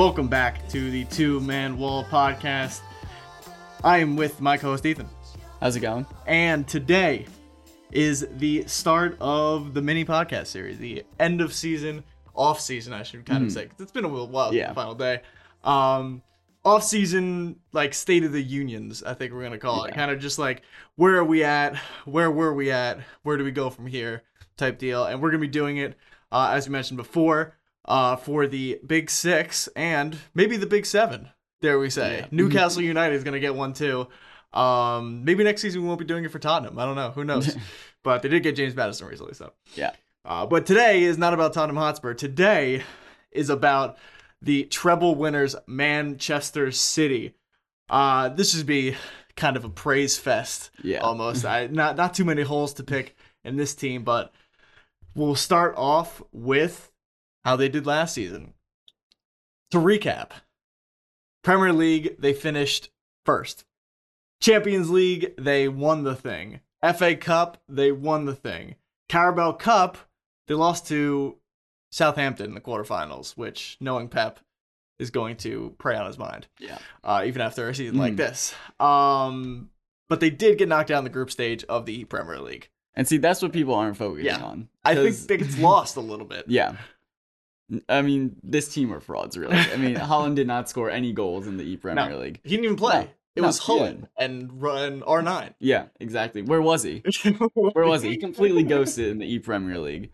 Welcome back to the Two Man Wall podcast. I am with my co host Ethan. How's it going? And today is the start of the mini podcast series, the end of season, off season, I should kind of say. 'cause It's been a little while, Yeah. final day. Um, off season, like State of the Unions, I think we're going to call it. Kind of just like, where are we at? Where were we at? Where do we go from here? Type deal. And we're going to be doing it, uh, as we mentioned before, uh, for the Big Six and maybe the Big Seven, dare we say. Yeah. Newcastle United is going to get one too. Um, maybe next season we won't be doing it for Tottenham. I don't know. Who knows? but they did get James Maddison recently, so. Yeah. Uh, but today is not about Tottenham Hotspur. Today is about the treble winners, Manchester City. Uh, this should be kind of a praise fest, Yeah. almost. I not not too many holes to pick in this team, but we'll start off with how they did last season. To recap, Premier League they finished first. Champions League they won the thing. FA Cup they won the thing. Carabao Cup they lost to Southampton in the quarterfinals, which knowing Pep is going to prey on his mind Yeah. uh, even after a season like Mm. this. Um, but they did get knocked out in the group stage of the Premier League. And see, that's what people aren't focusing Yeah. on. I think it's lost a little bit. Yeah. I mean, this team are frauds, really. I mean, Haaland did not score any goals in the E Premier No. League. He didn't even play. No, it no, was yeah. Haaland and run R9. Yeah, exactly. Where was he? Where was he? He completely ghosted in the E Premier League.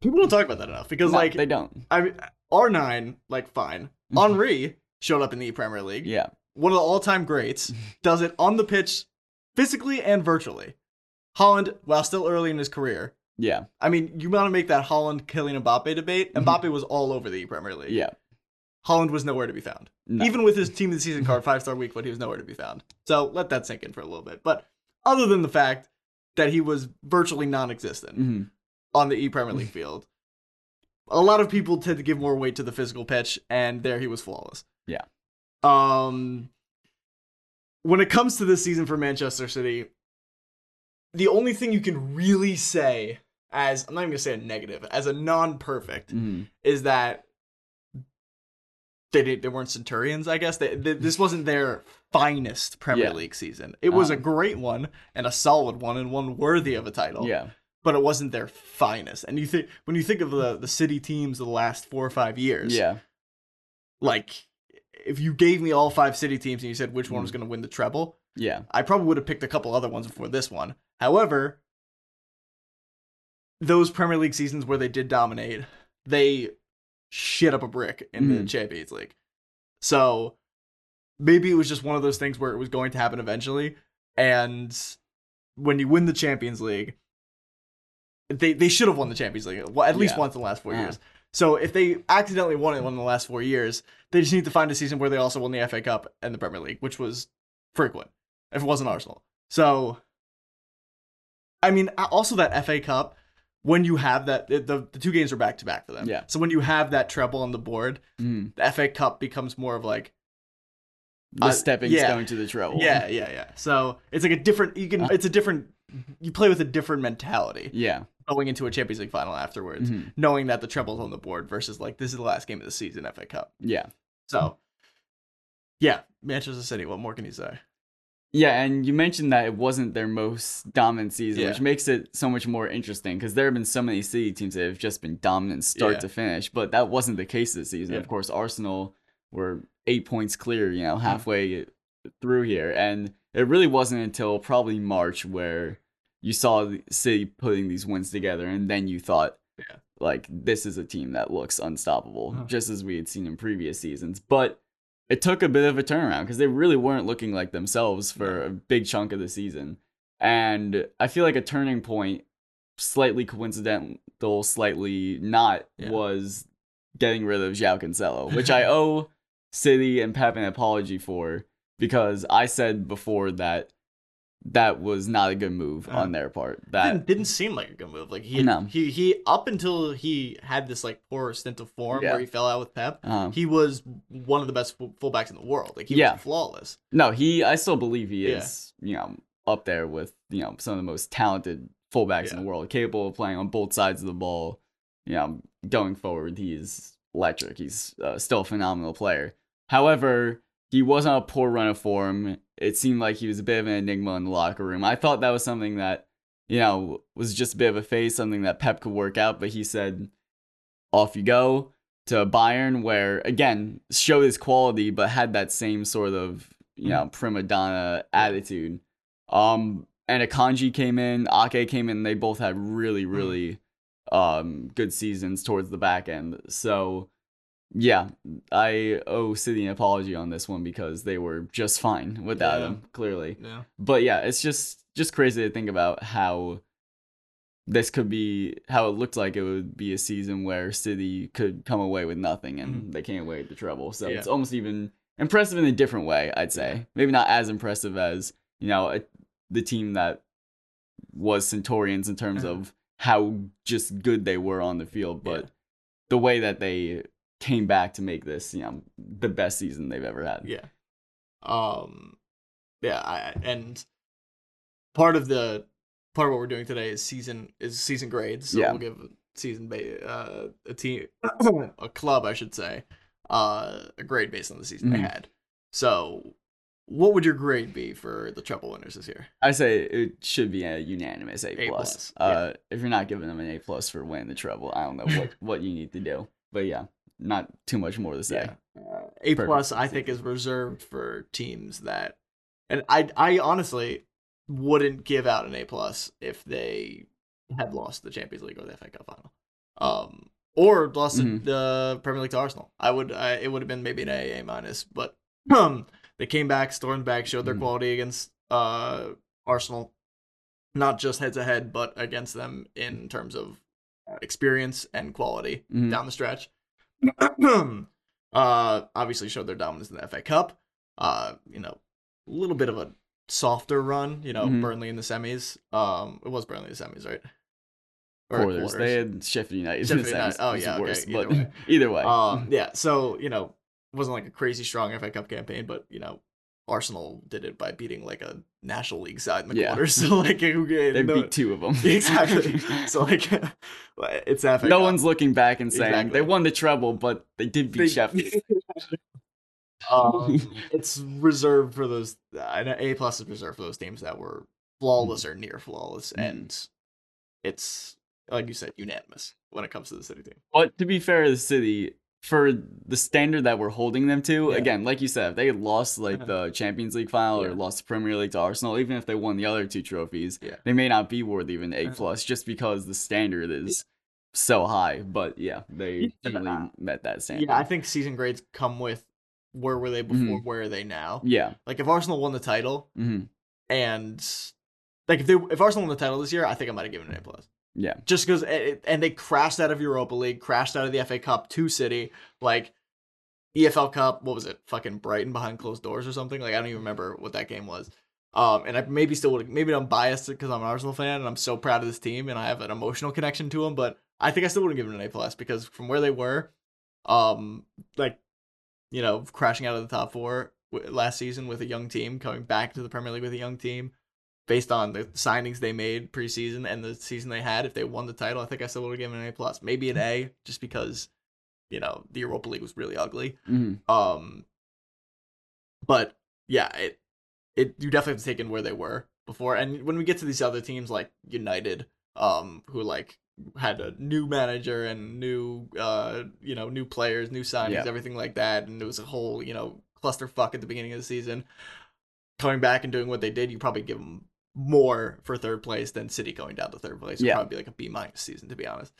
People don't talk about that enough because, like, they don't. I mean, R9, like, fine. Mm-hmm. Henry showed up in the E Premier League. Yeah. One of the all-time greats. Does it on the pitch, physically and virtually. Haaland, while still early in his career, Yeah. I mean, you want to make that Haaland Kylian Mbappe debate? Mhm. Mbappe was all over the Premier League. Yeah. Haaland was nowhere to be found. No. Even with his team of the season card, five star week, but he was nowhere to be found. So let that sink in for a little bit. But other than the fact that he was virtually non existent Mhm. on the E Premier League field, a lot of people tend to give more weight to the physical pitch, and there he was flawless. Yeah. Um, when it comes to this season for Manchester City, the only thing you can really say as I'm not even gonna say a negative, as a non perfect, Mhm. is that they they weren't Centurions. I guess they, they- this wasn't their finest Premier Yeah. League season. It was a Um, great one and a solid one and one worthy of a title. Yeah. but it wasn't their finest. And you think when you think of the the City teams of the last four or five years, Yeah. like if you gave me all five City teams and you said which one Mm. was going to win the treble, Yeah. I probably would have picked a couple other ones before this one. However, those Premier League seasons where they did dominate, they shit up a brick in the Mhm. Champions League. So maybe it was just one of those things where it was going to happen eventually. And when you win the Champions League, they they should have won the Champions League well, at least Yeah. once in the last 4 Uh-huh. years. So if they accidentally won it one in the last four years, they just need to find a season where they also won the FA Cup and the Premier League, which was frequent if it wasn't Arsenal. So, I mean, also that FA Cup, when you have that, the, the, two games are back to back for them. Yeah. So when you have that treble on the board, Mhm. the FA Cup becomes more of like, The Uh, stepping yeah. stone to the treble. yeah, yeah, yeah. So it's like a different, you can, Uh. it's a different, you play with a different mentality Yeah. going into a Champions League final afterwards, Mhm. knowing that the treble's on the board versus like, this is the last game of the season, FA Cup. Yeah. So, yeah, Manchester City, what more can you say? Yeah, and you mentioned that it wasn't their most dominant season, Yeah. which makes it so much more interesting because there have been so many City teams that have just been dominant start Yeah. to finish, but that wasn't the case this season. Yeah. Of course, Arsenal were eight points clear, you know, halfway through here, and it really wasn't until probably March where you saw the City putting these wins together, and then you thought, Yeah. like, this is a team that looks unstoppable, Uh-huh. just as we had seen in previous seasons. But it took a bit of a turnaround because they really weren't looking like themselves for a big chunk of the season. And I feel like a turning point, slightly coincidental, slightly not, Yeah. was getting rid of João Cancelo, which I owe City and Pep an apology for because I said before that that was not a good move Uh, on their part. That didn't, didn't seem like a good move. Like he, No. he, he, up until he had this like poor stint of form Yeah. where he fell out with Pep, um, he was one of the best fullbacks in the world. Like he Yeah. was flawless. No, he. I still believe he Yeah. is. You know, up there with you know some of the most talented fullbacks in the world, capable of playing on both sides of the ball. You know, going forward, he's electric. He's uh, still a phenomenal player. However, he was on a poor run of form. It seemed like he was a bit of an enigma in the locker room. I thought that was something that, you know, was just a bit of a phase, something that Pep could work out, but he said, off you go to Bayern, where, again, showed his quality, but had that same sort of, you know, prima donna attitude. Um, and Akanji came in, Ake came in, they both had really, really um, good seasons towards the back end. So, yeah, I owe City an apology on this one because they were just fine without Yeah. him, clearly. Yeah. But yeah, it's just just crazy to think about how this could be how it looked like it would be a season where City could come away with nothing and they can't wait the treble. So Yeah. it's almost even impressive in a different way, I'd say. Maybe not as impressive as, you know, a, the team that was Centurions in terms Uh-huh. of how just good they were on the field, but Yeah. the way that they came back to make this, you know, the best season they've ever had. Yeah. Um yeah, I and part of the part of what we're doing today is season is season grades. So Yeah. we'll give season ba- uh a team a club I should say uh a grade based on the season Mhm. they had. So what would your grade be for the treble winners this year? I say it should be a unanimous A A plus. plus, Uh, if you're not giving them an A plus for winning the treble, I don't know what what you need to do. But yeah, not too much more to say. Yeah. Uh, A Perfect. plus I think is reserved for teams that and I I honestly wouldn't give out an A plus if they had lost the Champions League or the FA Cup final. Um or lost Mhm. the Premier League to Arsenal. I would I, it would have been maybe an A A minus, but um they came back, stormed back, showed their Mhm. quality against uh Arsenal not just heads to head but against them in terms of uh, experience and quality Mhm. down the stretch. uh, obviously showed their dominance in the FA Cup. Uh, you know, a little bit of a softer run. You know, Mhm. Burnley in the semis. Um, it was Burnley in the semis, right? Or Quarters. They had Sheffield United. Sheffield United. Oh, yeah, okay, worse, either but way. either way. Um, yeah. So you know, it wasn't like a crazy strong FA Cup campaign, but you know. Arsenal did it by beating like a National League side in the Yeah. quarters. So like, who- they no- beat two of them. exactly. so like, it's FA no one's looking back and saying Exactly. they won the treble, but they did beat They- Sheffield. um, it's reserved for those. I know A plus is reserved for those teams that were flawless or near flawless, Mhm. and it's like you said, unanimous when it comes to the city team. But to be fair the city, for the standard that we're holding them to, Yeah. again, like you said, if they had lost like Uh-huh. the Champions League final Yeah. or lost the Premier League to Arsenal, even if they won the other two trophies, Yeah. they may not be worthy of an A plus just because the standard is so high. But yeah, they definitely met that standard. Yeah, I think season grades come with where were they before, Mhm. where are they now? yeah. Like if Arsenal won the title hmm and like if they if Arsenal won the title this year, I think I might have given it an A plus. Yeah. just because and they crashed out of Europa League, crashed out of the FA Cup to City, like EFL Cup. What was it? Fucking Brighton behind closed doors or something. Like I don't even remember what that game was. Um, and I maybe still would maybe I'm biased because I'm an Arsenal fan and I'm so proud of this team and I have an emotional connection to them. But I think I still wouldn't give it an A plus because from where they were, um, like you know, crashing out of the top four last season with a young team, coming back to the Premier League with a young team, based on the signings they made preseason and the season they had, if they won the title, I think I still would have given an A plus, maybe an A, just because you know the Europa League was really ugly. hmm Um, but yeah, it it you definitely have to take in where they were before, and when we get to these other teams like United, um, who like had a new manager and new uh you know new players, new signings, Yeah. everything like that, and it was a whole you know clusterfuck at the beginning of the season. Coming back and doing what they did, you probably give them more for third place than City going down to third place. It'd Yeah. probably be like a B minus season to be honest.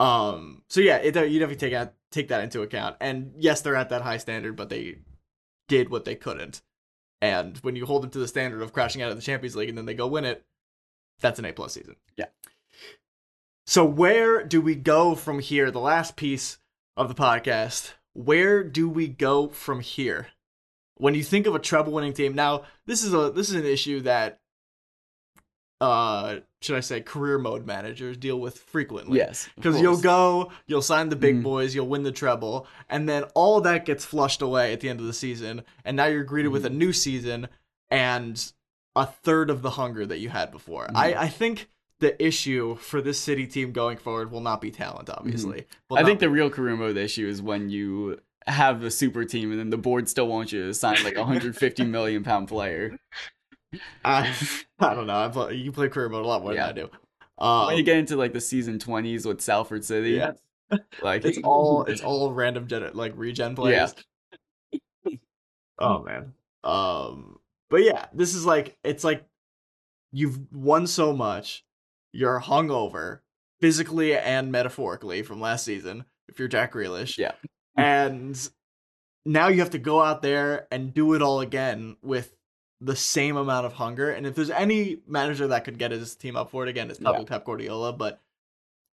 Um. So yeah, it, you definitely take out take that into account. And yes, they're at that high standard, but they did what they couldn't. And when you hold them to the standard of crashing out of the Champions League and then they go win it, that's an A plus season. Yeah. So where do we go from here? The last piece of the podcast. Where do we go from here? When you think of a treble winning team, now this is a this is an issue that uh should I say career mode managers deal with frequently. Yes. Because you'll go, you'll sign the big Mhm. boys, you'll win the treble, and then all that gets flushed away at the end of the season, and now you're greeted with a Mm-hmm. new season and a third of the hunger that you had before. Mhm. I, I think the issue for this City team going forward will not be talent, obviously. Mm-hmm. I think be- the real career mode issue is when you have a super team and then the board still wants you to sign like a 150 million pound player. I, I don't know. I play, you play career mode a lot more Yeah. than I do. Um, when you get into like the season 20s with Salford City, yeah, like it's all it's all random gen like regen players. Oh man. Um but yeah, this is like it's like you've won so much, you're hungover physically and metaphorically from last season if you're Jack Grealish. Yeah. And now you have to go out there and do it all again with the same amount of hunger. And if there's any manager that could get his team up for it again, it's probably Pep Guardiola, but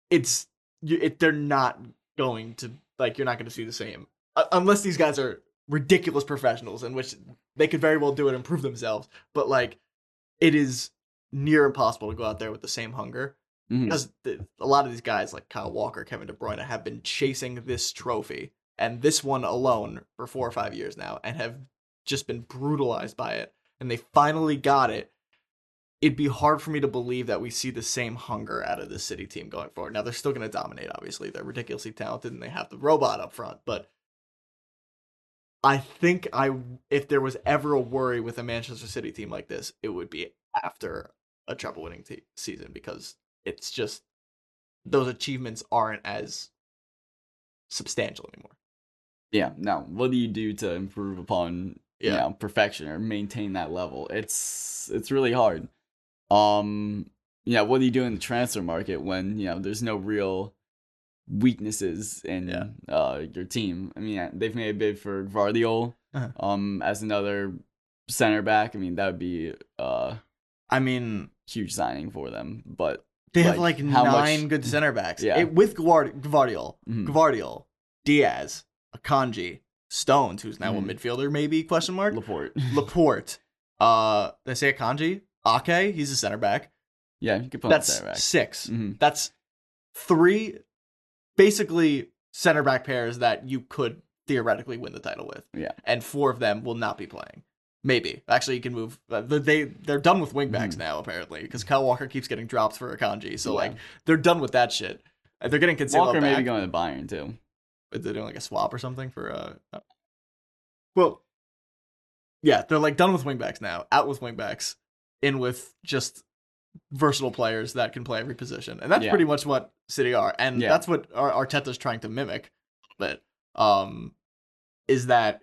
it's you- it, they're not going to like you're not going to see the same uh, unless these guys are ridiculous professionals in which they could very well do it and prove themselves but like it is near impossible to go out there with the same hunger Mhm. because the, a lot of these guys like Kyle Walker, Kevin De Bruyne have been chasing this trophy and this one alone for 4 or 5 years now and have just been brutalized by it and they finally got it it'd be hard for me to believe that we see the same hunger out of the city team going forward. Now they're still going to dominate. Obviously, they're ridiculously talented and they have the robot up front. But I think I, if there was ever a worry with a Manchester City team like this, it would be after a treble-winning te- season because it's just those achievements aren't as substantial anymore. yeah. Now, what do you do to improve upon Yeah. you know perfection or maintain that level? It's it's really hard. Um, yeah. What do you do in the transfer market when you know there's no real weaknesses in Yeah. uh your team? I mean, they've made a bid for Gvardiol Uh-huh. um as another center back. I mean, that would be uh, I mean, huge signing for them, but they have Like, like how much- nine good center backs. Yeah. It- with Guard- Gvardiol, mhm. Gvardiol, Diaz, Akanji, Stones, who's now Mhm. a midfielder, maybe question mark. Laporte. Laporte. Uh, they say Akanji? Ake, he's a center back. yeah, you put That's center back. 6 hmm That's three, basically center back pairs that you could theoretically win the title with. Yeah. and four of them will not be playing. Maybe actually, you can move. uh, They they're done with wingbacks Mhm. now apparently because Kyle Walker keeps getting dropped for Akanji. So Yeah. like they're done with that shit. They're getting Cancelo Walker back. maybe going to Bayern too. They're doing like a swap or something for uh uh, well yeah they're like done with wingbacks now out with wingbacks in with just versatile players that can play every position and that's Yeah. pretty much what city are and Yeah. that's what Ar- arteta's trying to mimic but um is that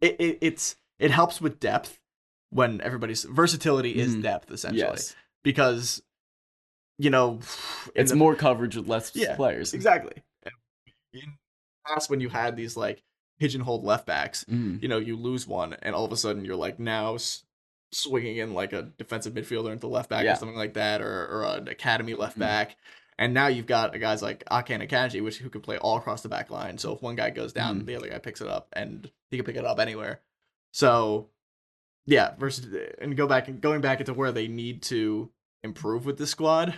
it, it it's it helps with depth when everybody's versatility is Mhm. depth essentially Yes, because you know it's the- more coverage with less Yeah, players. Exactly. In the past, when you had these like pigeonholed left backs, Mhm. you know, you lose one, and all of a sudden you're like now s- swinging in like a defensive midfielder into left back Yeah. or something like that, or, or an academy left Mhm. back. And now you've got guys like Ake and Akanji, which who can play all across the back line. So if one guy goes down, Mhm. the other guy picks it up, and he can pick it up anywhere. So yeah, versus and go back and going back into where they need to improve with the squad.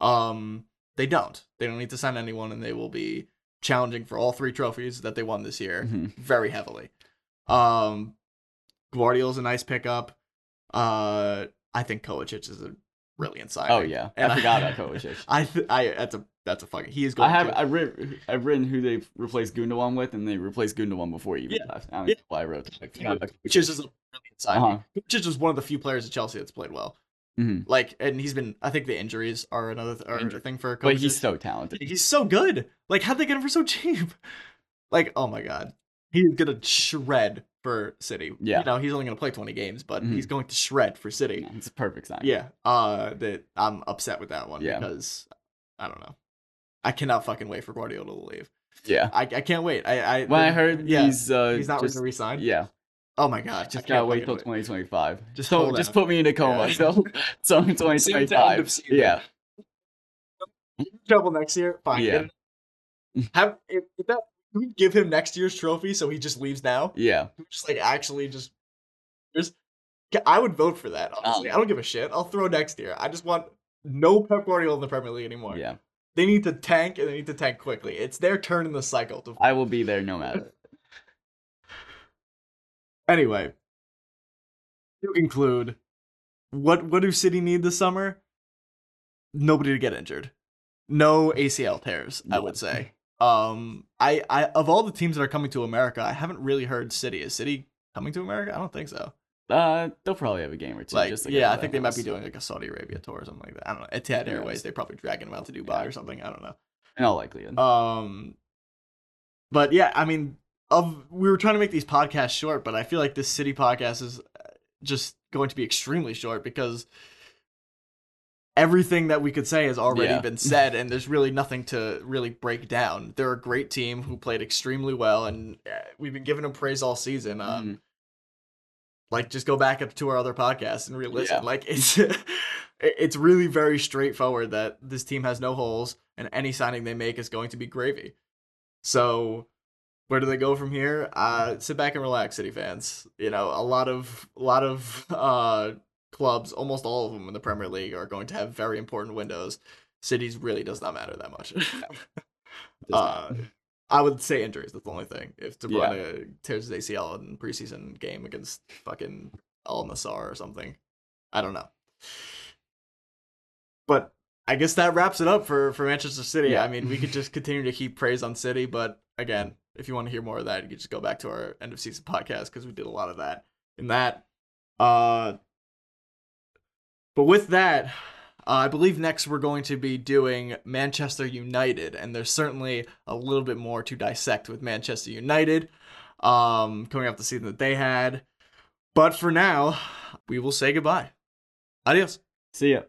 Um, they don't. They don't need to sign anyone, and they will be challenging for all three trophies that they won this year Mhm. very heavily. Um, Gvardiol's a nice pickup. Uh, I think Kovacic is a brilliant signing. Oh yeah, And I forgot about Kovacic. I th- I that's a that's a fucking he is going. I have to, I writ, I've written who they replaced Gundogan with, and they replaced Gundogan before he even Yeah, left. I don't yeah. know why I wrote. that. I Kovacic is a brilliant signing. Uh-huh. Kovacic is one of the few players at Chelsea that's played well. Mhm. Like, and he's been. I think the injuries are another th- are Injury. thing for Kovacic. But he's so talented. He's so good. Like, how'd they get him for so cheap? Like, oh my god, he's gonna shred for City. Yeah. you know he's only gonna play twenty games, but Mhm. he's going to shred for City. Yeah, it's a perfect sign. Yeah, uh, that I'm upset with that one Yeah. because I don't know. I cannot fucking wait for Guardiola to leave. yeah. I, I can't wait. I, I When I heard yeah, he's uh he's not just, going to resign. yeah, Oh my god, just I gotta can't wait till 2025. Just so hold just out. put me in a coma. Yeah. So so in Soon 2025. Yeah, Trouble next year. Fine. Yeah. Have if, if that can we give him next year's trophy so he just leaves now? yeah. Just like actually just just I would vote for that. Honestly, Um, I don't give a shit. I'll throw next year. I just want no Pep Guardiola in the Premier League anymore. Yeah, They need to tank and they need to tank quickly. It's their turn in the cycle to I will be there no matter. Anyway, to conclude, what what do City need this summer? Nobody to get injured. No ACL tears, I would say. Um, I, I of all the teams that are coming to America, I haven't really heard City. Is City coming to America? I don't think so. Uh, they'll probably have a game or two. Like, yeah, I think they might be doing like a Saudi Arabia tour or something like that. I don't know. Etihad Airways, they're probably dragging them out to Dubai Yeah. or something. I don't know. in all likelihood. Um, but yeah, I mean, of we were trying to make these podcasts short, but I feel like this city podcast is uh, just going to be extremely short because everything that we could say has already Yeah. been said, and there's really nothing to really break down. They're a great team who played extremely well, and uh, we've been giving them praise all season. Um, Mhm. like just go back up to our other podcasts and re-listen. Yeah. Like it's it's really very straightforward that this team has no holes and any signing they make is going to be gravy. So where do they go from here? Uh sit back and relax, City fans. You know, a lot of a lot of uh clubs, almost all of them in the Premier League are going to have very important windows. Cities really does not matter that much. Uh. I would say injuries. That's the only thing. If De Yeah. Bruyne tears his ACL in preseason game against fucking Al Nassr or something, I don't know. But I guess that wraps it up for for Manchester City. Yeah. I mean, we could just continue to keep praise on City, but again, if you want to hear more of that, you can just go back to our end of season podcast because we did a lot of that in that. Uh, but with that, uh, I believe next we're going to be doing Manchester United, and there's certainly a little bit more to dissect with Manchester United, um, coming off the season that they had. But for now, we will say goodbye. Adios. See ya.